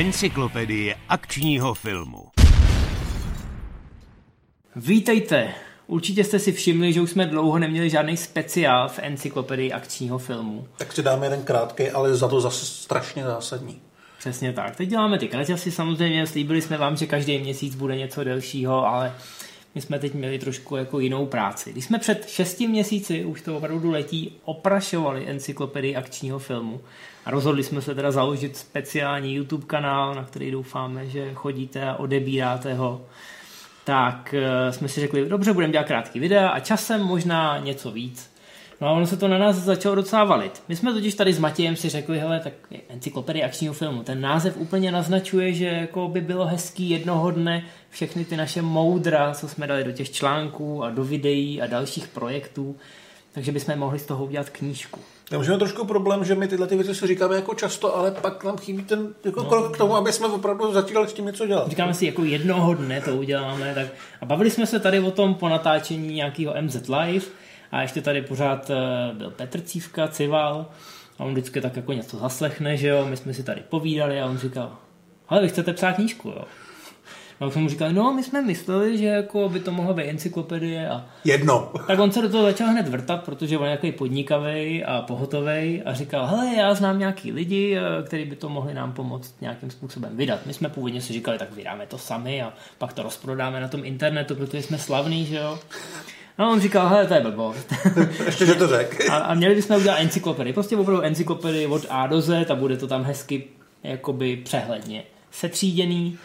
Encyklopedie akčního filmu. Vítejte! Určitě jste si všimli, že už jsme dlouho neměli žádný speciál v encyklopedii akčního filmu. Tak si dáme jeden krátký, ale za to zase strašně zásadní. Přesně tak. Teď děláme ty kraťasy samozřejmě, slíbili jsme vám, že každý měsíc bude něco delšího, ale my jsme teď měli trošku jako jinou práci. Když jsme před šesti měsíci, už to opravdu letí, oprašovali encyklopedii akčního filmu a rozhodli jsme se teda založit speciální YouTube kanál, na který doufáme, že chodíte a odebíráte ho, tak eh, jsme si řekli, dobře, budeme dělat krátký videa a časem možná něco víc. No a ono se to na nás začalo docela valit. My jsme totiž tady s Matějem si řekli, hele, tak encyklopedie akčního filmu. Ten název úplně naznačuje, že jako by bylo hezký jednoho dne všechny ty naše moudra, co jsme dali do těch článků a do videí a dalších projektů, takže bychom mohli z toho udělat knížku. Já můžeme trošku problém, že my tyhle ty věci si říkáme jako často, ale pak nám chybí ten jako no. krok k tomu, aby jsme opravdu začínali s tím něco dělat. Říkáme si, jako jednoho dne to uděláme. Tak... A bavili jsme se tady o tom po natáčení nějakého MZ Live, a ještě tady pořád eh, byl Petr Cívka, Cival, a on vždycky tak jako něco zaslechne, že jo, my jsme si tady povídali a on říkal, ale vy chcete psát knížku, jo. A pak jsem mu říkal, no my jsme mysleli, že jako by to mohla být encyklopedie a... Jedno. Tak on se do toho začal hned vrtat, protože on je nějaký podnikavý a pohotový a říkal, hele, já znám nějaký lidi, eh, kteří by to mohli nám pomoct nějakým způsobem vydat. My jsme původně si říkali, tak vydáme to sami a pak to rozprodáme na tom internetu, protože jsme slavní, že jo. No on říkal, hele, to je blbost. Ještě, že to řek. a, a, měli bychom udělat encyklopedii. Prostě opravdu encyklopedii od A do Z a bude to tam hezky jakoby přehledně setříděný.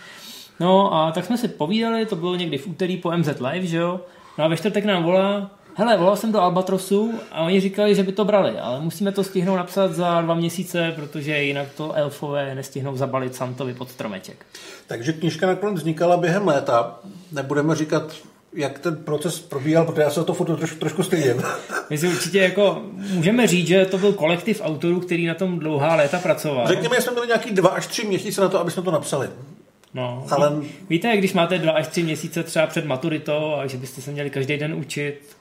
No a tak jsme si povídali, to bylo někdy v úterý po MZ Live, že jo. No a ve čtvrtek nám volá, hele, volal jsem do Albatrosu a oni říkali, že by to brali, ale musíme to stihnout napsat za dva měsíce, protože jinak to elfové nestihnou zabalit Santovi pod stromeček. Takže knižka nakonec vznikala během léta. Nebudeme říkat jak ten proces probíhal, protože já se to foto trošku, trošku stydím. My si určitě jako můžeme říct, že to byl kolektiv autorů, který na tom dlouhá léta pracoval. Řekněme, že jsme měli nějaký dva až tři měsíce na to, aby jsme to napsali. No, Ale... Víte, když máte dva až tři měsíce třeba před maturitou a že byste se měli každý den učit,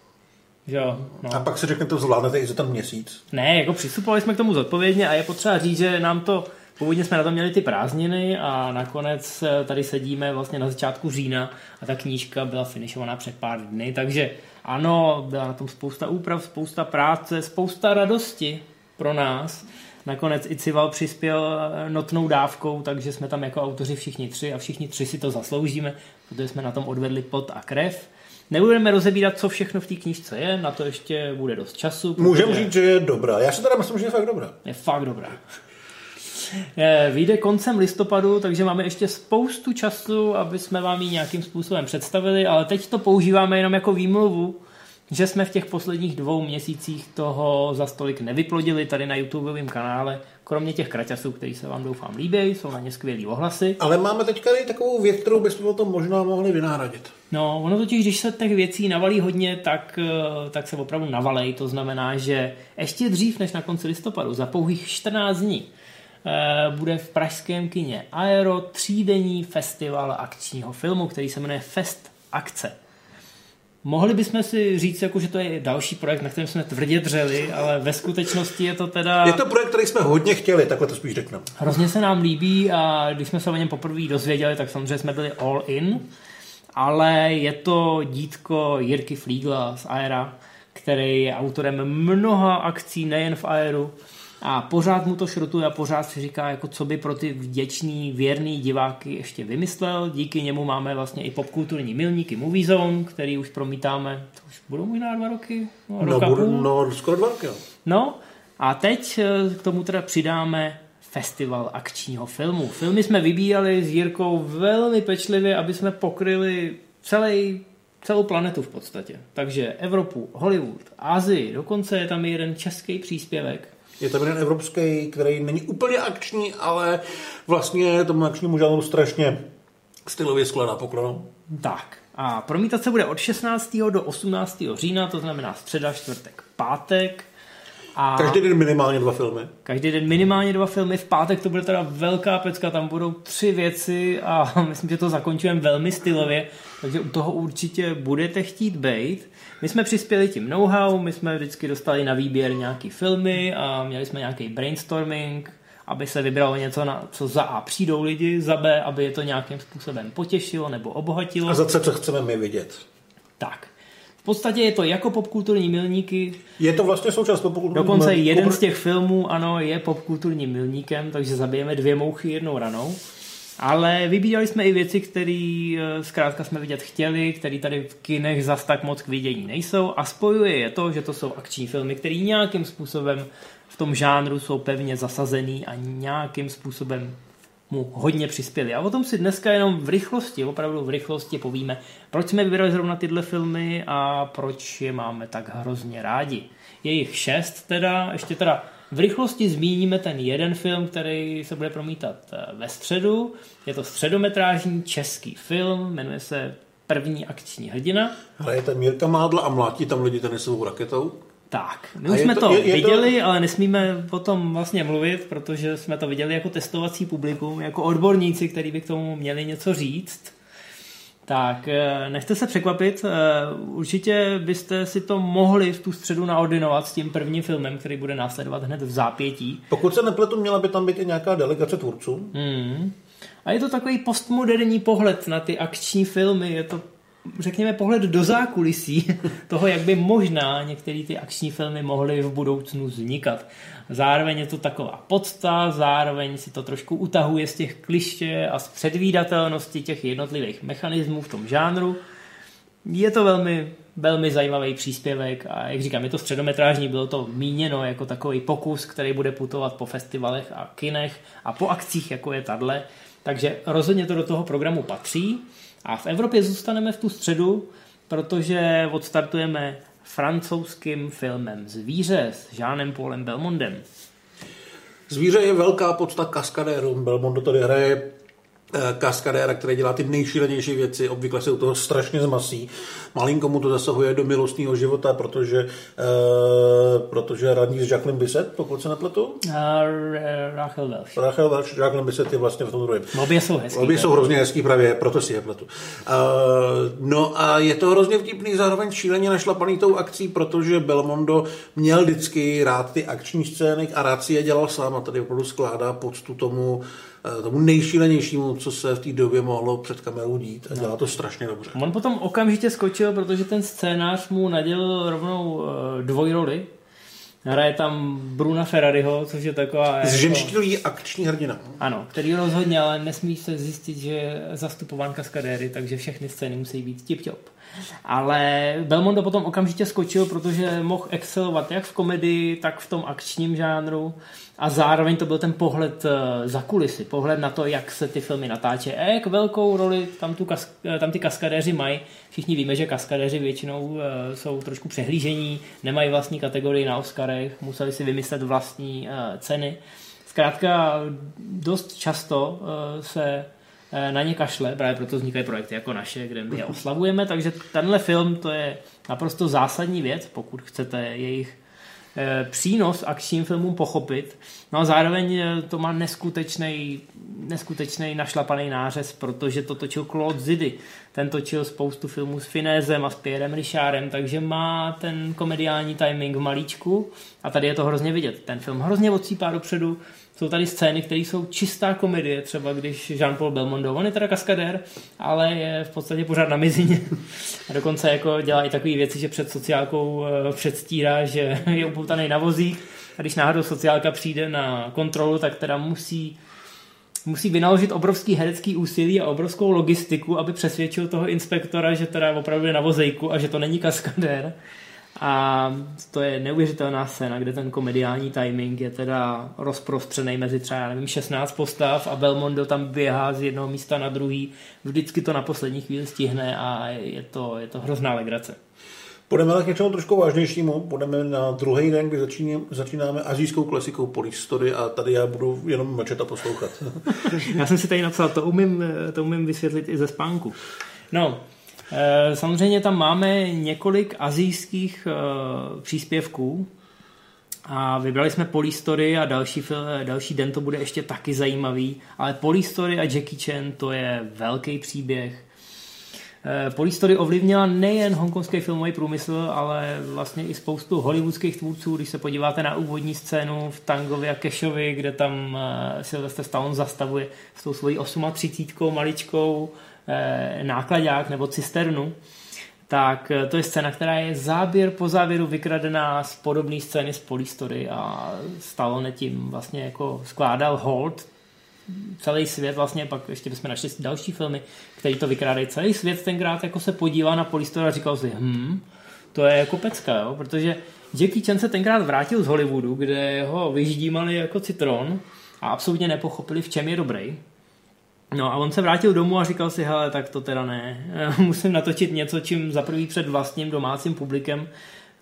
že jo, no. A pak si řeknete, to zvládnete i za ten měsíc. Ne, jako přistupovali jsme k tomu zodpovědně a je potřeba říct, že nám to Původně jsme na to měli ty prázdniny a nakonec eh, tady sedíme vlastně na začátku října a ta knížka byla finišovaná před pár dny, takže ano, byla na tom spousta úprav, spousta práce, spousta radosti pro nás. Nakonec i Cival přispěl eh, notnou dávkou, takže jsme tam jako autoři všichni tři a všichni tři si to zasloužíme, protože jsme na tom odvedli pot a krev. Nebudeme rozebírat, co všechno v té knížce je, na to ještě bude dost času. Můžeme říct, že je dobrá. Já si teda myslím, že je fakt dobrá. Je fakt dobrá. Vyjde koncem listopadu, takže máme ještě spoustu času, aby jsme vám ji nějakým způsobem představili, ale teď to používáme jenom jako výmluvu, že jsme v těch posledních dvou měsících toho za stolik nevyplodili tady na YouTubeovém kanále, kromě těch kraťasů, který se vám doufám líbí, jsou na ně skvělý ohlasy. Ale máme teďka i takovou věc, kterou bychom o tom možná mohli vynáradit. No, ono totiž, když se těch věcí navalí hodně, tak, eh, tak se opravdu navalej. To znamená, že ještě dřív než na konci listopadu, za pouhých 14 dní, Eh, bude v pražském kině Aero třídenní festival akčního filmu, který se jmenuje Fest Akce. Mohli bychom si říct, jako, že to je další projekt, na kterém jsme tvrdě dřeli, ale ve skutečnosti je to teda... Je to projekt, který jsme hodně chtěli, takhle to spíš řeknu. Hrozně se nám líbí a když jsme se o něm poprvé dozvěděli, tak samozřejmě jsme byli all in, ale je to dítko Jirky Flígla z Aera, který je autorem mnoha akcí nejen v Aeru, a pořád mu to šrotuje a pořád si říká, jako co by pro ty vděčný, věrný diváky ještě vymyslel. Díky němu máme vlastně i popkulturní milníky Movie Zone, který už promítáme, to už budou možná dva roky? No, no, budu, no skoro dva roky. No, a teď eh, k tomu teda přidáme festival akčního filmu. Filmy jsme vybírali s Jirkou velmi pečlivě, aby jsme pokryli celý, celou planetu v podstatě. Takže Evropu, Hollywood, Asii, dokonce je tam jeden český příspěvek, je to jeden evropský, který není úplně akční, ale vlastně tomu akčnímu žánru strašně stylově skladá poklonu. Tak. A promítat se bude od 16. do 18. října, to znamená středa, čtvrtek, pátek. A každý den minimálně dva filmy. Každý den minimálně dva filmy. V pátek to bude teda velká pecka, tam budou tři věci a myslím, že to zakončujeme velmi stylově, takže u toho určitě budete chtít být. My jsme přispěli tím know-how, my jsme vždycky dostali na výběr nějaký filmy a měli jsme nějaký brainstorming aby se vybralo něco, na co za A přijdou lidi, za B, aby je to nějakým způsobem potěšilo nebo obohatilo. A za C, co chceme my vidět. Tak. V podstatě je to jako popkulturní milníky. Je to vlastně součást popkulturní Dokonce jeden z těch filmů, ano, je popkulturním milníkem, takže zabijeme dvě mouchy jednou ranou. Ale vybírali jsme i věci, které eh, zkrátka jsme vidět chtěli, které tady v kinech zas tak moc k vidění nejsou a spojuje je to, že to jsou akční filmy, které nějakým způsobem v tom žánru jsou pevně zasazený a nějakým způsobem mu hodně přispěli. A o tom si dneska jenom v rychlosti, opravdu v rychlosti povíme, proč jsme vybrali zrovna tyhle filmy a proč je máme tak hrozně rádi. Je jich šest teda, ještě teda v rychlosti zmíníme ten jeden film, který se bude promítat eh, ve středu. Je to středometrážní český film, jmenuje se První akční hrdina. Ale je tam Mirka Mádla a mlátí tam lidi tenisovou raketou? Tak, my už jsme to, to je, je viděli, to... ale nesmíme o tom vlastně mluvit, protože jsme to viděli jako testovací publikum, jako odborníci, kteří by k tomu měli něco říct. Tak, eh, nechte se překvapit, eh, určitě byste si to mohli v tu středu naordinovat s tím prvním filmem, který bude následovat hned v zápětí. Pokud se nepletu, měla by tam být i nějaká delegace tvůrců. Hmm. A je to takový postmoderní pohled na ty akční filmy, je to řekněme, pohled do zákulisí toho, jak by možná některé ty akční filmy mohly v budoucnu vznikat. Zároveň je to taková podsta, zároveň si to trošku utahuje z těch kliště a z předvídatelnosti těch jednotlivých mechanismů v tom žánru. Je to velmi, velmi zajímavý příspěvek a jak říkám, je to středometrážní, bylo to míněno jako takový pokus, který bude putovat po festivalech a kinech a po akcích, jako je tadle. Takže rozhodně to do toho programu patří. A v Evropě zůstaneme v tu středu, protože odstartujeme francouzským filmem Zvíře s Žánem Paulem Belmondem. Zvíře je velká podsta kaskadérům. Belmondo tady hraje kaskadéra, který dělá ty nejšílenější věci, obvykle se u toho strašně zmasí. Malinko mu to zasahuje do milostního života, protože, uh, protože radní s Jacqueline Bisset, pokud se nepletu. Uh, Rachel Welch. Rachel Welch, Jacqueline Bisset je vlastně v tom druhém. Obě jsou hezký. Obě jsou hrozně hezký právě, proto si je pletu. Uh, no a je to hrozně vtipný, zároveň šíleně našlapaný tou akcí, protože Belmondo měl vždycky rád ty akční scény a rád si je dělal sám a tady opravdu skládá poctu tomu, Eh, tomu nejšílenějšímu, co se v té době mohlo před kamerou dít a dělá to strašně dobře. On potom okamžitě skočil, protože ten scénář mu nadělil rovnou eh, dvojroli. Hraje tam Bruna Ferrariho, což je taková... Zženštilý jako... akční hrdina. Ano, který rozhodně, ale nesmí se zjistit, že je zastupován kaskadéry, takže všechny scény musí být tip-top. Ale Belmondo potom okamžitě skočil, protože mohl excelovat jak v komedii, tak v tom akčním žánru a zároveň to byl ten pohled eh, za kulisy, pohled na to, jak se ty filmy natáče a jak velkou roli tam, tu kas, eh, tam ty kaskadéři mají. Všichni víme, že kaskadéři většinou uh, jsou trošku přehlížení, nemají vlastní kategorii na Oscarech, museli si vymyslet vlastní ceny. Zkrátka dost často se na ně kašle, právě proto vznikají projekty jako naše, kde my je oslavujeme, takže tenhle film to je naprosto zásadní věc, pokud chcete jejich Eh, přínos akčním filmům pochopit. No a zároveň eh, to má neskutečný, neskutečný našlapaný nářez, protože to točil Claude Zidy. Ten točil spoustu filmů s Finézem a s Pierrem Richardem, takže má ten komediální timing v malíčku a tady je to hrozně vidět. Ten film hrozně odsýpá dopředu, jsou tady scény, které jsou čistá komedie, třeba když Jean-Paul Belmondo, on je teda kaskadér, ale je v podstatě pořád na mizině. A dokonce jako dělá i takové věci, že před sociálkou eh, předstírá, že je upoutaný na vozík a když náhodou sociálka přijde na kontrolu, tak teda musí musí vynaložit obrovský herecký úsilí a obrovskou logistiku, aby přesvědčil toho inspektora, že teda opravdu je na vozejku a že to není kaskadér. A to je neuvěřitelná scéna, kde ten komediální timing je teda rozprostřený mezi třeba, já nevím, 16 postav a Belmondo tam běhá z jednoho místa na druhý. Vždycky to na poslední chvíli stihne a je to, je to hrozná legrace. Půjdeme k něčemu trošku vážnějšímu. Půjdeme na druhý den, kdy začínáme, začínáme azijskou klasikou Police Story a tady já budu jenom mlčet a poslouchat. já jsem si tady napsal, to umím, to umím vysvětlit i ze spánku. No, samozřejmě tam máme několik azijských eh, příspěvků a vybrali jsme Polistory a další, další den to bude ještě taky zajímavý, ale Polistory a Jackie Chan to je velký příběh. Eh, Polistory ovlivnila nejen hongkongský filmový průmysl, ale vlastně i spoustu hollywoodských tvůrců. Když se podíváte na úvodní scénu v Tangovi a Kešovi, kde tam eh, Sylvester Stallone zastavuje s tou svojí 38 maličkou eh, nákladák nebo cisternu, tak to je scéna, která je záběr po závěru vykradená z podobné scény z Polistory a Stallone tím vlastně jako skládal hold celý svět vlastně, pak ještě bychom našli další filmy, který to vykrádají. Celý svět tenkrát jako se podívá na Polistora a říkal si, hm, to je jako pecka, jo? protože Jackie Chan se tenkrát vrátil z Hollywoodu, kde ho vyždímali jako citron a absolutně nepochopili, v čem je dobrý. No a on se vrátil domů a říkal si, hele, tak to teda ne, musím natočit něco, čím za prvý před vlastním domácím publikem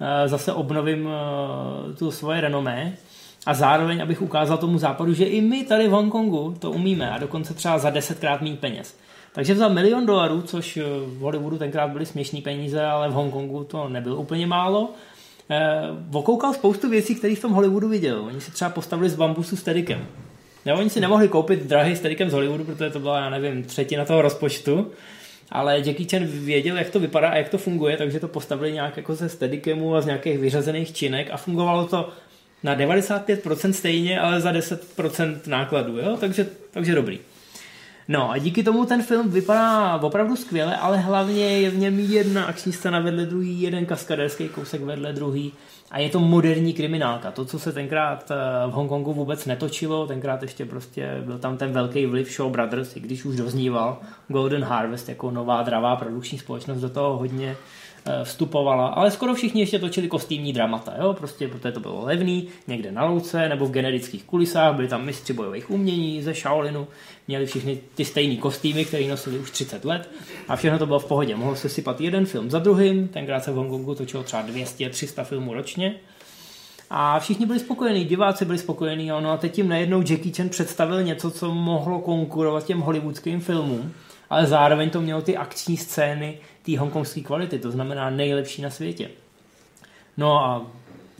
eh, zase obnovím eh, tu svoje renomé a zároveň, abych ukázal tomu západu, že i my tady v Hongkongu to umíme a dokonce třeba za desetkrát méně peněz. Takže vzal milion dolarů, což eh, v Hollywoodu tenkrát byly směšné peníze, ale v Hongkongu to nebylo úplně málo. Vokoukal spoustu věcí, které v tom Hollywoodu viděl. Oni si třeba postavili z bambusu s Tedikem. Ne, oni si nemohli koupit drahý Tedikem z Hollywoodu, protože to byla, já nevím, třetina toho rozpočtu. Ale Jackie Chan věděl, jak to vypadá a jak to funguje, takže to postavili nějak jako ze Steadicamů a z nějakých vyřazených činek a fungovalo to na 95% stejně, ale za 10% nákladů, jo? Takže, takže dobrý. No a díky tomu ten film vypadá opravdu skvěle, ale hlavně je v něm jedna akční scéna vedle druhý, jeden kaskadérský kousek vedle druhý a je to moderní kriminálka. To, co se tenkrát eh, v Hongkongu vůbec netočilo, tenkrát ještě prostě byl tam ten velký vliv Show Brothers, i když už dozníval Golden Harvest jako nová dravá produkční společnost do toho hodně vstupovala, ale skoro všichni ještě točili kostýmní dramata, jo? prostě protože to bylo levný, někde na louce nebo v generických kulisách, byli tam mistři bojových umění ze Shaolinu, měli všichni ty stejné kostýmy, které nosili už 30 let a všechno to bylo v pohodě. Mohl se sypat jeden film za druhým, tenkrát se v Hongkongu točilo třeba 200-300 filmů ročně, a všichni byli spokojení, diváci byli spokojení. No a teď jim najednou Jackie Chan představil něco, co mohlo konkurovat těm hollywoodským filmům, ale zároveň to mělo ty akční scény, té hongkongské kvality, to znamená nejlepší na světě. No a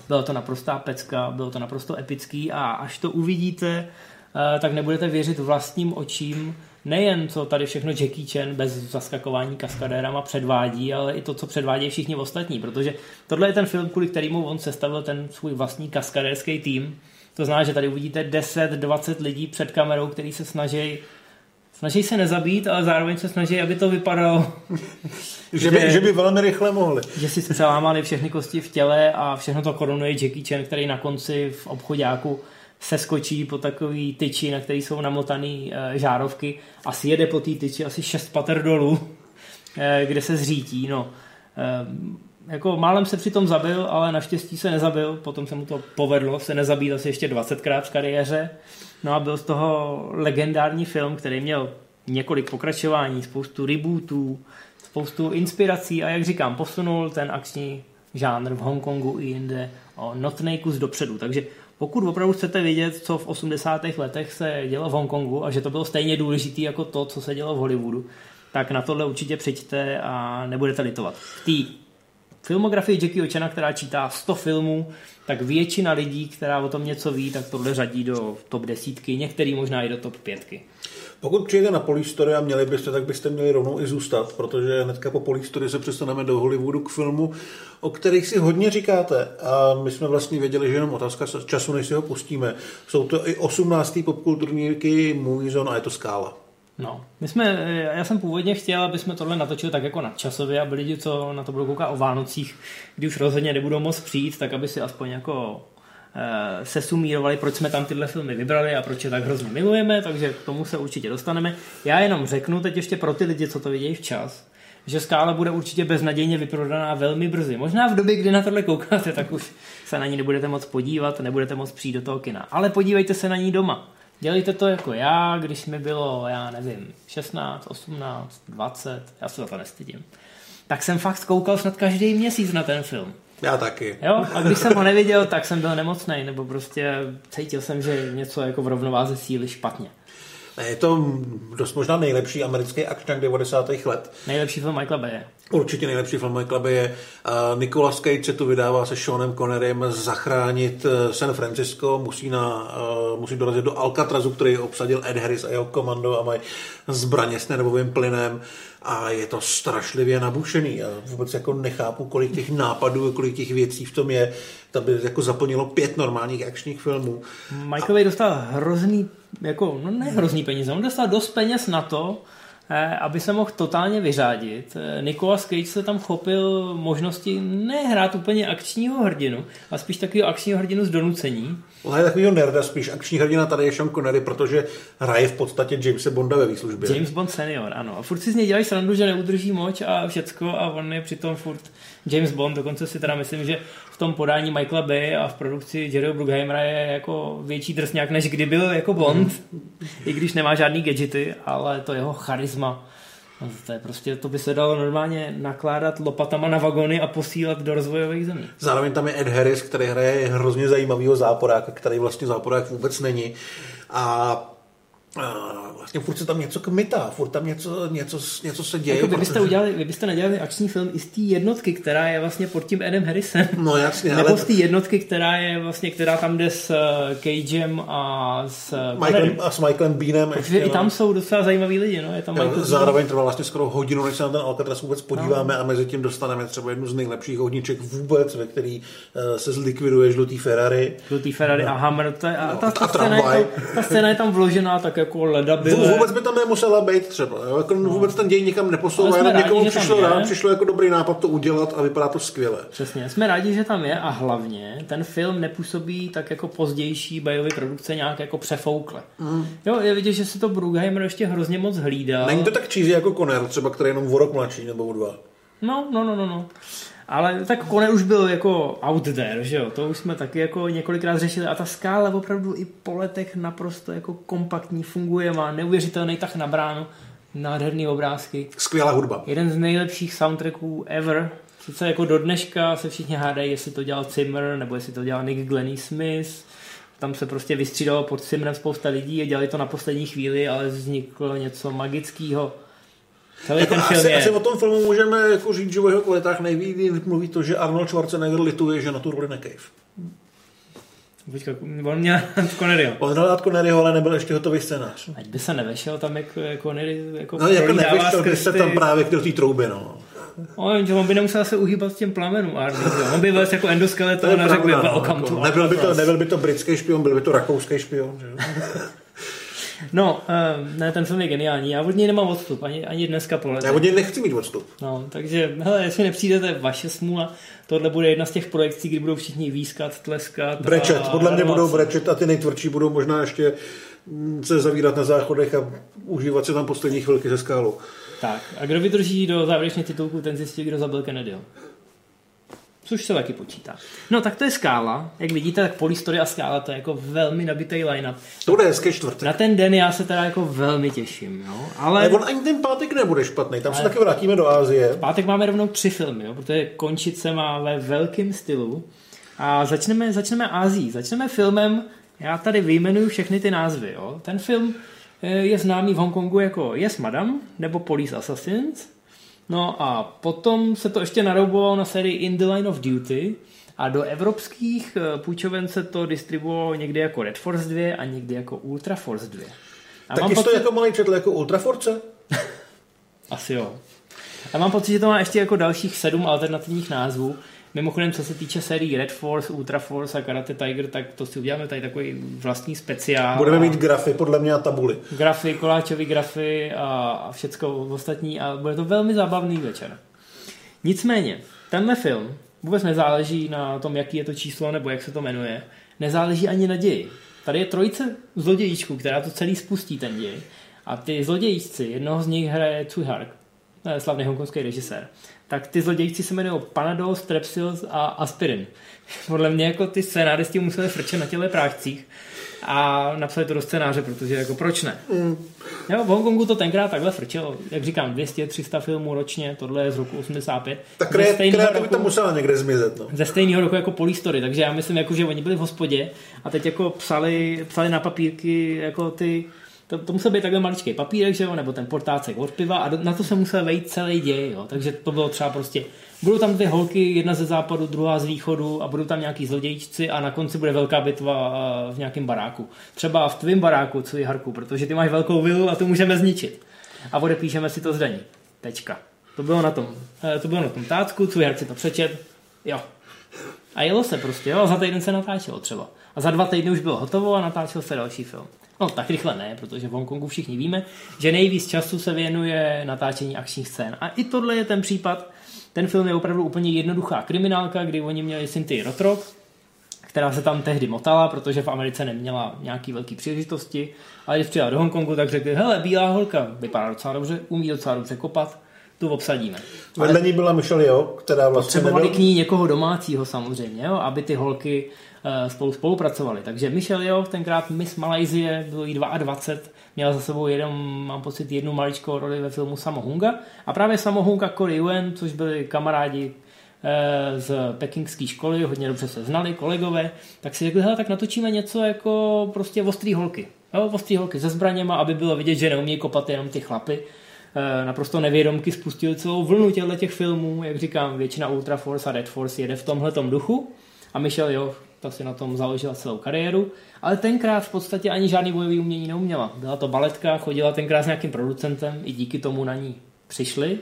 bylo to naprostá pecka, bylo to naprosto epický a až to uvidíte, eh, tak nebudete věřit vlastním očím, nejen co tady všechno Jackie Chan bez zaskakování kaskadérama předvádí, ale i to, co předvádí všichni ostatní, protože tohle je ten film, kvůli kterému on sestavil ten svůj vlastní kaskadérský tým. To znamená, že tady uvidíte 10-20 lidí před kamerou, který se snaží snaží se nezabít, ale zároveň se snaží, aby to vypadalo. že, by, že, že by velmi rychle mohli. Že si přelámali všechny kosti v těle a všechno to korunuje Jackie Chan, který na konci v obchodáku se skočí po takový tyči, na který jsou namotaný e, žárovky a si jede po té tyči asi šest pater dolů, e, kde se zřítí. No. E, jako málem se přitom zabil, ale naštěstí se nezabil, potom se mu to povedlo se nezabít asi ještě 20krát v kariéře. No a byl z toho legendární film, který měl několik pokračování, spoustu rebootů, spoustu inspirací a jak říkám, posunul ten akční žánr v Hongkongu i jinde o notný kus dopředu. Takže pokud opravdu chcete vědět, co v 80. letech se dělo v Hongkongu a že to bylo stejně důležité jako to, co se dělo v Hollywoodu, tak na tohle určitě přečte a nebudete litovat. V té filmografii Jackie Chana, která čítá 100 filmů, tak většina lidí, která o tom něco ví, tak tohle řadí do top desítky, některý možná i do top pětky. Pokud přijde na Polistory a měli byste, tak byste měli rovnou i zůstat, protože hnedka po Polistory se přestaneme do Hollywoodu k filmu, o kterých si hodně říkáte. A my jsme vlastně věděli, že jenom otázka času, než si ho pustíme. Jsou to i 18. popkulturníky Movie Zone a je to skála. No, my jsme, já jsem původně chtěl, aby jsme tohle natočili tak jako nadčasově, aby lidi, co na to budou koukat o Vánocích, kdy už rozhodně nebudou moc přijít, tak aby si aspoň jako e, se sumírovali, proč jsme tam tyhle filmy vybrali a proč je tak hrozně milujeme, takže k tomu se určitě dostaneme. Já jenom řeknu teď ještě pro ty lidi, co to vidějí včas, že skála bude určitě beznadějně vyprodaná velmi brzy. Možná v době, kdy na tohle koukáte, tak už se na ní nebudete moc podívat, nebudete moc přijít do toho kina. Ale podívejte se na ní doma Dělejte to jako já, když mi bylo, já nevím, 16, 18, 20, já se za to nestydím. Tak jsem fakt koukal snad každý měsíc na ten film. Já taky. Jo, a když jsem ho neviděl, tak jsem byl nemocný, nebo prostě cítil jsem, že něco jako v rovnováze síly špatně. Je to dost možná nejlepší americký akčňák 90. let. Nejlepší film Michaela Baye. Určitě nejlepší film Michaela je uh, Nicolas Cage se tu vydává se Seanem Connerym zachránit uh, San Francisco, musí, na, uh, musí dorazit do Alcatrazu, který obsadil Ed Harris a jeho komando a mají zbraně s nervovým plynem a je to strašlivě nabušený. Já vůbec jako nechápu, kolik těch nápadů, kolik těch věcí v tom je. To by jako zaplnilo pět normálních akčních filmů. Michael Bay dostal hrozný, jako, no ne hrozný peníze, on dostal dost peněz na to, aby se mohl totálně vyřádit. Eh, Nicolas Cage se tam chopil možnosti nehrát úplně akčního hrdinu, a spíš takového akčního hrdinu z donucení. On je takovýho nerda, spíš akční hrdina tady je Sean Connery, protože hraje v podstatě Jamesa Bonda ve výslužbě. James Bond senior, ano. A furt si z něj dělají srandu, že neudrží moč a všecko a on je přitom furt James Bond. Dokonce si teda myslím, že tom podání Michaela Bay a v produkci Jerryho Bruckheimera je jako větší drsňák, než kdy byl jako Bond. Mm. I když nemá žádný gadgety, ale to jeho charisma No, to je prostě, to by se dalo normálně nakládat lopatama na vagony a posílat do rozvojových zemí. Zároveň tam je Ed Harris, který hraje hrozně zajímavého záporáka, který vlastně záporák vůbec není. A vlastně furt se tam něco kmitá, furt tam něco, něco, něco se děje. Jako vy, byste protože... udělali, vy byste nedělali akční film i z té jednotky, která je vlastně pod tím Edem Harrisem. No jasně, Nebo ale... z té jednotky, která je vlastně, která tam jde s uh, Cagem a s uh, Michaelem, a s Michaelem Beanem. Takže ještě, i tam no. jsou docela zajímaví lidi. No? Je tam Michael zároveň trvá vlastně skoro hodinu, než se na ten Alcatraz vůbec podíváme no. a mezi tím dostaneme třeba jednu z nejlepších hodniček vůbec, ve který uh, se zlikviduje žlutý Ferrari. Žlutý Ferrari no. a Hammer. To je, a, no, ta, ta, scéna je tam, ta scéna je tam vložená tak jako leda byle. Vůbec by tam nemusela být třeba. Jo? Jako no. Vůbec ten děj nikam neposouvá, jenom někomu přišlo, rád, přišlo jako dobrý nápad to udělat a vypadá to skvěle. Přesně, jsme rádi, že tam je a hlavně ten film nepůsobí tak jako pozdější bajové produkce nějak jako přefoukle. Mm. Jo, je vidět, že se to Brugheimer ještě hrozně moc hlídá. Není to tak cheesy jako Conner, třeba který je jenom o rok mladší nebo o dva. No, no, no, no, no. Ale tak Kone už byl jako out there, že jo? To už jsme taky jako několikrát řešili a ta skála opravdu i po letech naprosto jako kompaktní, funguje, má neuvěřitelný tah na bránu, nádherný obrázky. Skvělá hudba. Jeden z nejlepších soundtracků ever. Sice jako do dneška se všichni hádají, jestli to dělal Zimmer, nebo jestli to dělal Nick Glenny Smith. Tam se prostě vystřídalo pod Zimmerem spousta lidí a dělali to na poslední chvíli, ale vzniklo něco magického Celý jako ten film asi, je... asi o tom filmu můžeme jako říct, že o jeho kvalitách nejvíc mluví to, že Arnold Schwarzenegger lituje, že na tu roli nekejv. On měl Conneryho. On měl Conneryho, ale nebyl ještě hotový scénář. Ať by se nevešel tam, jak Connery jako No jako nevešel by se tam právě do té trouby, no. On, on by nemusel se uhýbat s tím plamenu Arnie, on by byl jako endoskeleton a řekl by welcome jako, nebyl by, to, nebyl by to britský špion, byl by to rakouský špion. Že? No, uh, ne, ten film je geniální. Já od něj nemám odstup, ani, ani dneska po Já od něj nechci mít odstup. No, takže, hele, jestli nepřijdete, vaše smůla, tohle bude jedna z těch projekcí, kdy budou všichni výskat, tleskat. Brečet, podle mě budou brečet a ty nejtvrdší budou možná ještě mm, se zavírat na záchodech a užívat se tam poslední chvilky ze skálu. Tak, a kdo vydrží do závěrečných titulků, ten zjistí, kdo zabil Kennedy což se taky počítá. No tak to je skála. Jak vidíte, tak Polistory a skála to je jako velmi nabitý line-up. To bude hezký čtvrtek. Na ten den já se teda jako velmi těším. Jo? Ale... Ale on ani ten pátek nebude špatný, tam Ale... se taky vrátíme do Ázie. V pátek máme rovnou tři filmy, jo? protože končice má ve velkém stylu. A začneme, začneme Ázií. Začneme filmem, já tady vyjmenuju všechny ty názvy. Jo? Ten film eh, je známý v Hongkongu jako Yes Madam nebo Police Assassins. No a potom se to ještě naroubovalo na sérii In the Line of Duty a do evropských eh, půjčoven se to distribuovalo někdy jako Red Force 2 a někdy jako Ultra Force 2. A Taky jsi to jako malý četl jako Ultra Force? Asi jo. A mám pocit, že to má ještě jako dalších sedm alternativních názvů. Mimochodem, co se týče sérii Red Force, Ultra Force a Karate Tiger, tak to si uděláme tady takový vlastní speciál. Budeme mít grafy, podle mě, a tabuly. Grafy, koláčový grafy a, všecko ostatní a bude to velmi zábavný večer. Nicméně, tenhle film vůbec nezáleží na tom, jaký je to číslo nebo jak se to jmenuje. Nezáleží ani na ději. Tady je trojice zlodějíčků, která to celý spustí ten děj. A ty zlodějíčci, jednoho z nich hraje Tsui Hark, slavný hongkongský režisér tak ty zlodějci se jmenují Panadol, Strepsils a Aspirin. Podle mě jako ty scénáristi museli frčet na těle prášcích a napsali to do scénáře, protože jako proč ne? Mm. Jo, v Hongkongu to tenkrát takhle frčelo, jak říkám, 200-300 filmů ročně, tohle je z roku 85. Tak kreativita musela někde zmizet. No. Ze stejného roku jako Polistory, takže já myslím, jako, že oni byli v hospodě a teď jako psali, psali na papírky jako ty to, to musel být takhle maličký papírek, že jo, nebo ten portácek od piva a na to se musel vejít celý děj, jo. Takže to bylo třeba prostě, budou tam dvě holky, jedna ze západu, druhá z východu a budou tam nějaký zlodějčci a na konci bude velká bitva v nějakém baráku. Třeba v tvém baráku, co je Harku, protože ty máš velkou vilu a tu můžeme zničit. A odepíšeme si to zdaní. Tečka. To bylo na tom, eh, to bylo na tom tácku, co si to přečet, jo. A jelo se prostě, jo, za týden se natáčelo třeba. A za dva týdny už bylo hotovo a natáčel se další film. No tak rychle ne, protože v Hongkongu všichni víme, že nejvíc času se věnuje natáčení akčních scén. A i tohle je ten případ. Ten film je opravdu úplně jednoduchá kriminálka, kdy oni měli Cynthia Rotrok, která se tam tehdy motala, protože v Americe neměla nějaký velký příležitosti. Ale když přijela do Hongkongu, tak řekli, hele, bílá holka, vypadá docela dobře, umí docela dobře kopat, tu obsadíme. Vedle ní byla Michelle Jo, která vlastně Potřebovali k ní někoho domácího samozřejmě, jo, aby ty holky spolu spolupracovali. Takže Michelle Jo, tenkrát Miss Malajzie, bylo jí 22, měla za sebou jenom, mám pocit, jednu maličkou roli ve filmu Samohunga. A právě Samohunga Corey Yuen, což byli kamarádi eh, z pekingské školy, hodně dobře se znali, kolegové, tak si řekli, hele, tak natočíme něco jako prostě ostrý holky. Jo, ostrý holky se zbraněma, aby bylo vidět, že neumí kopat jenom ty chlapy. Eh, naprosto nevědomky spustili celou vlnu těchto těch filmů, jak říkám, většina Ultra Force a Red Force jede v tomhle duchu a Michelle jo, ta si na tom založila celou kariéru, ale tenkrát v podstatě ani žádný bojový umění neuměla. Byla to baletka, chodila tenkrát s nějakým producentem, i díky tomu na ní přišli.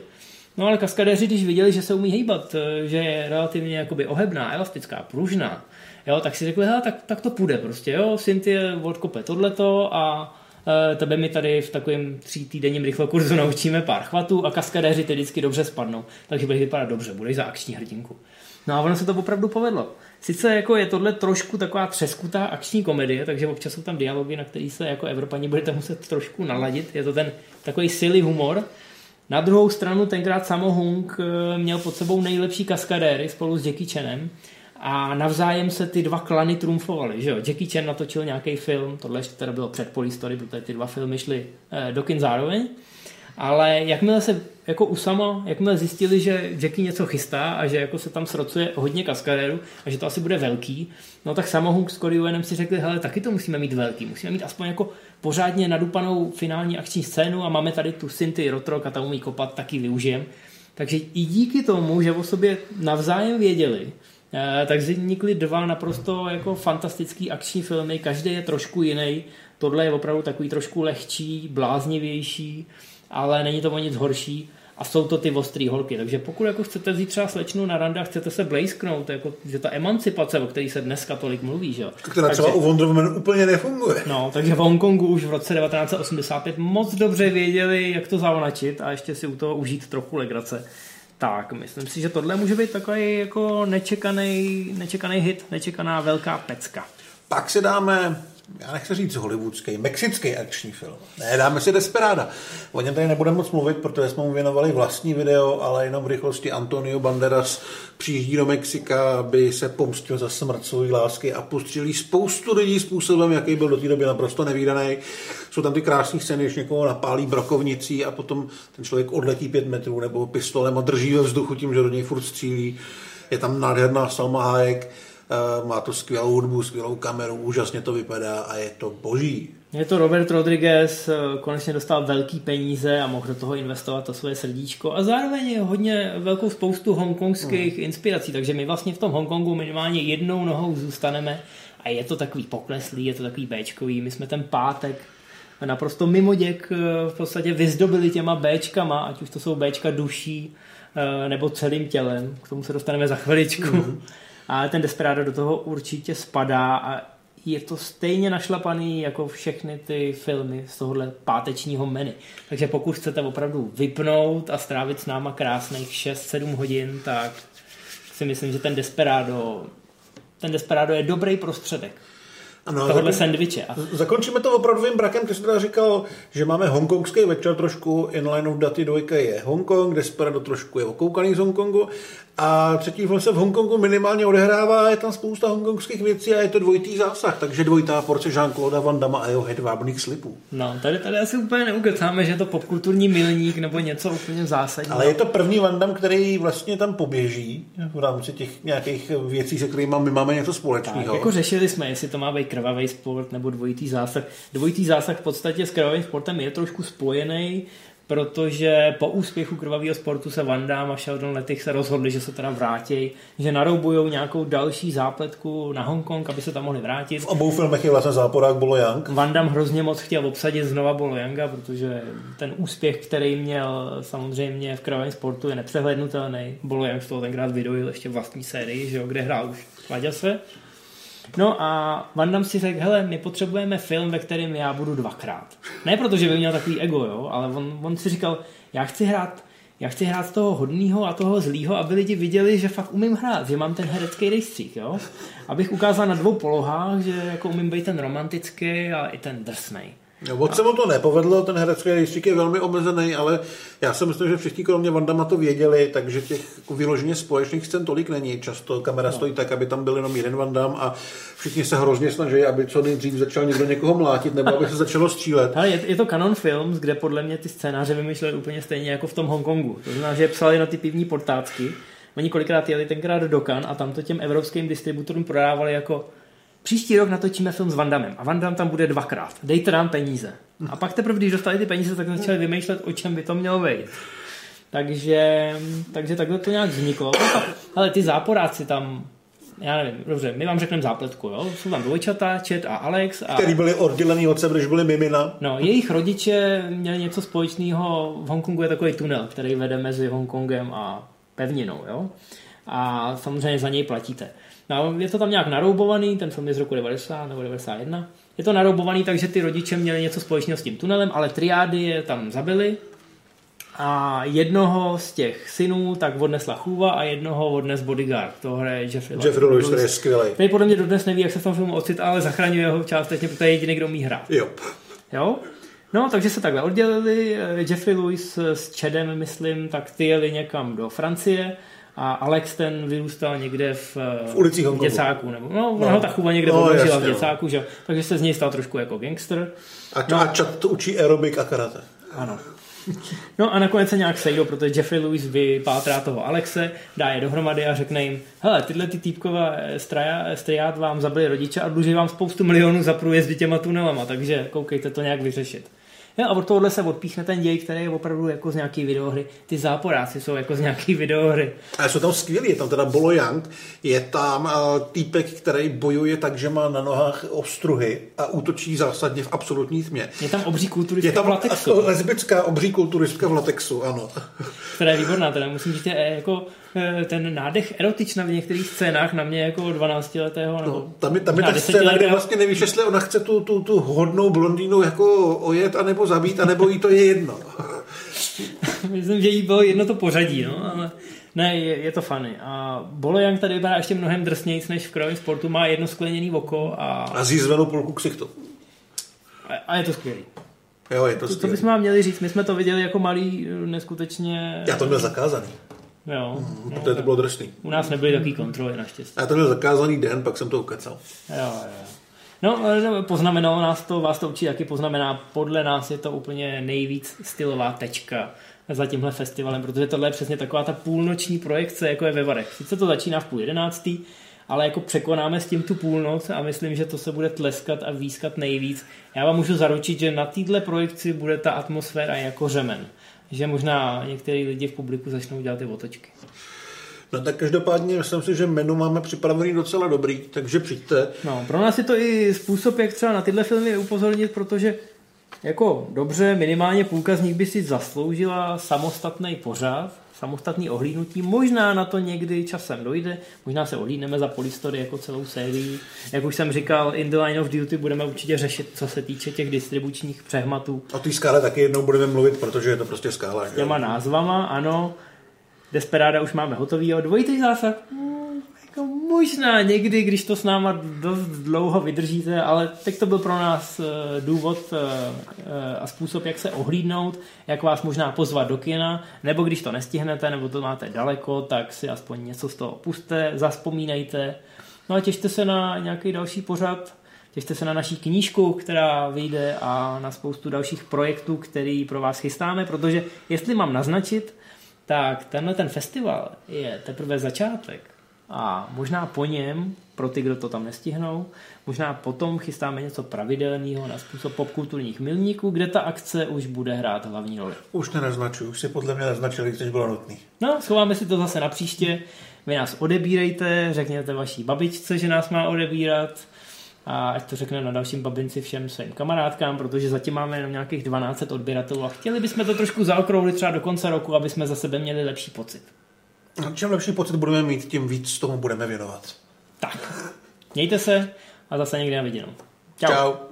No ale kaskadéři, když viděli, že se umí hýbat, že je relativně jakoby ohebná, elastická, pružná, jo, tak si řekli, tak, tak to půjde prostě, jo, Cynthia odkope tohleto a Eh, tebe mi tady v takovém tří týdenním rychle kurzu naučíme pár chvatů a kaskadéři ty vždycky dobře spadnou, takže budeš vypadat dobře, budeš za akční hrdinku. No a ono se to opravdu povedlo. Sice jako je tohle trošku taková třeskutá akční komedie, takže občas jsou tam dialogy, na který se jako Evropani budete muset trošku naladit. Je to ten takový silý humor. Na druhou stranu tenkrát Samo Hung eh, měl pod sebou nejlepší kaskadéry spolu s Jackie Chanem a navzájem se ty dva klany trumfovaly, že jo. Jackie Chan natočil nějaký film, tohle teda bylo před Polistory, protože ty dva filmy šly eh, do kin zároveň, ale jakmile se jako u sama, jakmile zjistili, že Jackie něco chystá a že jako se tam srocuje hodně kaskadérů a že to asi bude velký, no tak Samohung s Corey si řekli, hele, taky to musíme mít velký, musíme mít aspoň jako pořádně nadupanou finální akční scénu a máme tady tu Cinty Rotrok a ta umí kopat, taky využijem. Takže i díky tomu, že o sobě navzájem věděli, Eh, tak vznikly dva naprosto jako fantastický akční filmy, každý je trošku jiný. Tohle je opravdu takový trošku lehčí, bláznivější, ale není to o nic horší a jsou to ty ostrý holky. Takže pokud jako chcete vzít třeba slečnu na randa, chcete se blejsknout, jako, že ta emancipace, o které se dneska tolik mluví, že jo. Která takže, třeba u Wonder Woman úplně nefunguje. No, takže v Hongkongu už v roce 1985 moc dobře věděli, jak to zavonačit a ještě si u toho užít trochu legrace. Tak, myslím si, že tohle může být takový jako nečekaný, nečekaný hit, nečekaná velká pecka. Pak si dáme já nechci říct hollywoodský, mexický akční film. Ne, dáme si Desperada. O něm tady nebudeme moc mluvit, protože jsme mu věnovali vlastní video, ale jenom v rychlosti Antonio Banderas přijíždí do Mexika, aby se pomstil za smrt své lásky a postřelí spoustu lidí způsobem, jaký byl do té doby naprosto nevýdaný. Jsou tam ty krásné scény, když někoho napálí brokovnicí a potom ten člověk odletí pět metrů nebo pistolem a drží ve vzduchu tím, že do něj furt střílí. Je tam nádherná Salma Hayek má to skvělou hudbu, skvělou kameru, úžasně to vypadá a je to boží. Je to Robert Rodriguez, eh, konečně dostal velký peníze a mohl do toho investovat to svoje srdíčko a zároveň je hodně velkou spoustu hongkongských hmm. inspirací, takže my vlastně v tom Hongkongu minimálně jednou nohou zůstaneme a je to takový pokleslý, je to takový Bčkový. My jsme ten pátek naprosto mimoděk eh, v podstatě vyzdobili těma Bčkama, ať už to jsou Bčka duší nebo celým tělem, k tomu se dostaneme za chviličku. Hmm ale ten Desperado do toho určitě spadá a je to stejně našlapaný jako všechny ty filmy z tohohle pátečního menu. Takže pokud chcete opravdu vypnout a strávit s náma krásných 6-7 hodin, tak si myslím, že ten Desperado ten Desperado je dobrý prostředek. Ano, tohle sandviče. Zakončíme to opravdovým brakem, který jsi teda říkal, že máme hongkongský večer trošku, inline of daty dvojka je Hongkong, Desperado trošku je okoukaný z Hongkongu A třetí film se v Hongkongu minimálně odehrává, je tam spousta hongkongských věcí a je to dvojitý zásah, takže dvojitá porce Jean-Claude Van Damme a jeho hedvábných slipů. No, tady, tady asi úplně neukecáme, že je to popkulturní milník nebo něco úplně zásadního. Ale je to první Van Damme, který vlastně tam poběží v rámci těch nějakých věcí, se kterými my máme něco společného. Tak, jako řešili jsme, jestli to má být krvavý sport nebo dvojitý zásah. Dvojitý zásah v podstatě s krvavým sportem je trošku spojený, protože po úspěchu krvavého sportu se Van Damme a Sheldon Lettich se rozhodli, že se teda vrátí, že naroubujou nějakou další zápletku na Hongkong, aby se tam mohli vrátit. V obou filmech je vlastně záporák Bolo Young. Van Damme hrozně moc chtěl obsadit znova Bolo Younga, protože ten úspěch, který měl samozřejmě v krvavém sportu, je nepřehlednutelný. Bolo Young z toho tenkrát vydojil ještě vlastní sérii, že jo, kde hrál už Maďase. No a Van Damme si řekl, hele, my potřebujeme film, ve kterém já budu dvakrát. Ne protože by měl takový ego, jo, ale on, on si říkal, já chci hrát já chci hrát toho hodného a toho zlýho, aby lidi viděli, že fakt umím hrát, že mám ten herecký rejstřík, jo? Abych ukázal na dvou polohách, že jako umím být ten romantický a i ten drsnej. No, moc se mu to nepovedlo, ten herecký rejstřík je velmi omezený, ale já si myslím, že všichni kromě Vandama to věděli, takže těch jako vyloženě společných scén tolik není. Často kamera no. stojí tak, aby tam byl jenom jeden Vandam a všichni se hrozně snaží, aby co nejdřív začal někdo někoho mlátit nebo aby se začalo střílet. Ale je, je to Canon Films, kde podle mě ty scénáře vymýšleli úplně stejně jako v tom Hongkongu. To znamená, že psali na ty pivní portácky. Oni kolikrát jeli tenkrát do Kan a tam to těm evropským distributorům prodávali jako Příští rok natočíme film s Vandamem a Vandam tam bude dvakrát. Dejte nám peníze. A pak teprve, když dostali ty peníze, tak začali vymýšlet, o čem by to mělo být. Takže, takže takhle to nějak vzniklo. Ale ty záporáci tam, já nevím, dobře, my vám řekneme zápletku, jo? Jsou tam dvojčata, Chet a Alex. A... Který byli oddělený od sebe, když byli mimina. No, jejich rodiče měli něco společného. V Hongkongu je takový tunel, který vede mezi Hongkongem a pevninou, jo? A samozřejmě za něj platíte. No, je to tam nějak naroubovaný, ten film je z roku 90 nebo 91. Je to naroubovaný, takže ty rodiče měli něco společného s tím tunelem, ale triády je tam zabili a jednoho z těch synů tak odnesla chůva a jednoho odnes bodyguard. To hraje Jeffrey Jeffrey Lewis, který je skvělý. Který podle mě dodnes neví, jak se v tom filmu ocit, ale zachraňuje ho částečně, protože je jediný, kdo umí hrát. Jo. Jo? No, takže se takhle oddělili. Jeffrey Lewis s Chadem, myslím, tak ty jeli někam do Francie a Alex ten vyrůstal někde v, v ulici v děcáku, nebo no, no. ho ta chuba někde no, odložila v no. děcáku, že? takže se z něj stal trošku jako gangster. A, no, a čat to učí aerobik a karate. Ano. No a nakonec se nějak sejdou, protože Jeffrey Lewis vypátrá toho Alexe, dá je dohromady a řekne jim, hele, tyhle ty týpkové striát vám zabili rodiče a dluží vám spoustu milionů za průjezdy těma tunelama, takže koukejte to nějak vyřešit. Jo, a od tohohle se odpíchne ten děj, který je opravdu jako z nějaký videohry. Ty záporáci jsou jako z nějaký videohry. A jsou tam skvělí, je tam teda Bolo Young, je tam uh, týpek, který bojuje tak, že má na nohách ostruhy a útočí zásadně v absolutní tmě. Je tam obří kulturistka je tam v latexu. lesbická obří kulturistka v latexu, ano. Která je výborná, teda musím říct, je jako ten nádech erotična v některých scénách na mě jako 12 letého nebo no, tam je, tam je ta scéna, kde vlastně nevíš, jestli ona chce tu, tu, tu hodnou blondýnu jako ojet, anebo zabít, anebo jí to je jedno. Myslím, že jí bylo jedno to pořadí, no, ale ne, je, je to funny. A Bolojang tady vypadá ještě mnohem drsnějc než v krajovém sportu, má jedno skleněný oko a... A zízvenou půlku ksichtu. A, a je to skvělý. Jo, je to, to, to bychom vám měli říct. My jsme to viděli jako malý neskutečně... Já to měl zakázaný. Jo. Mm, protože to bylo drsný. U nás nebyly takový kontroly naštěstí. Já to měl zakázaný den, pak jsem to ukecal. Jo, jo. No, poznamenalo nás to, vás to určitě taky poznamená. Podle nás je to úplně nejvíc stylová tečka za tímhle festivalem, protože tohle je přesně taková ta půlnoční projekce, jako je ve Varech. Sice to začíná v půl jedenáctý, ale jako překonáme s tím tu půlnoc a myslím, že to se bude tleskat a výskat nejvíc. Já vám můžu zaručit, že na této projekci bude ta atmosféra jako řemen že možná některý lidi v publiku začnou dělat ty otočky. No tak každopádně myslím si, že menu máme připravený docela dobrý, takže přijďte. No, pro nás je to i způsob, jak třeba na tyhle filmy upozornit, protože jako dobře, minimálně půlka z nich by si zasloužila samostatný pořád, samostatný ohlídnutí. Možná na to někdy časem dojde, možná se ohlídneme za Polistory jako celou sérii. Jak už jsem říkal, in the line of duty budeme určitě řešit, co se týče těch distribučních přehmatů. O té skále taky jednou budeme mluvit, protože je to prostě skála. S těma názvama, ano. Desperáda už máme hotový, dvojitý zásah. Hmm, možná někdy, když to s náma dost dlouho vydržíte, ale teď to byl pro nás eh, důvod eh, eh, a způsob, jak se ohlídnout, jak vás možná pozvat do kina, nebo když to nestihnete, nebo to máte daleko, tak si aspoň něco z toho puste, zaspomínejte. No a těšte se na nějaký další pořad, těšte se na naší knížku, která vyjde a na spoustu dalších projektů, který pro vás chystáme, protože jestli mám naznačit, tak tenhle ten festival je teprve začátek. A možná po něm, pro ty, kdo to tam nestihnou, možná potom chystáme něco pravidelného na způsob popkulturních milníků, kde ta akce už bude hrát hlavní roli. Už nenaznačuju, už si podle mě naznačili, když bylo nutný. No, schováme si to zase na příště. Vy nás odebírejte, řekněte vaší babičce, že nás má odebírat a ať to řekne na dalším babinci všem svým kamarádkám, protože zatím máme jenom nějakých 12 odběratelů a chtěli bychom to trošku zaokrouhlit třeba do konce roku, aby jsme za sebe měli lepší pocit. Čím lepší pocit budeme mít, tím víc tomu budeme věnovat. Tak, mějte se a zase někde na viděnou. Čau. Čau.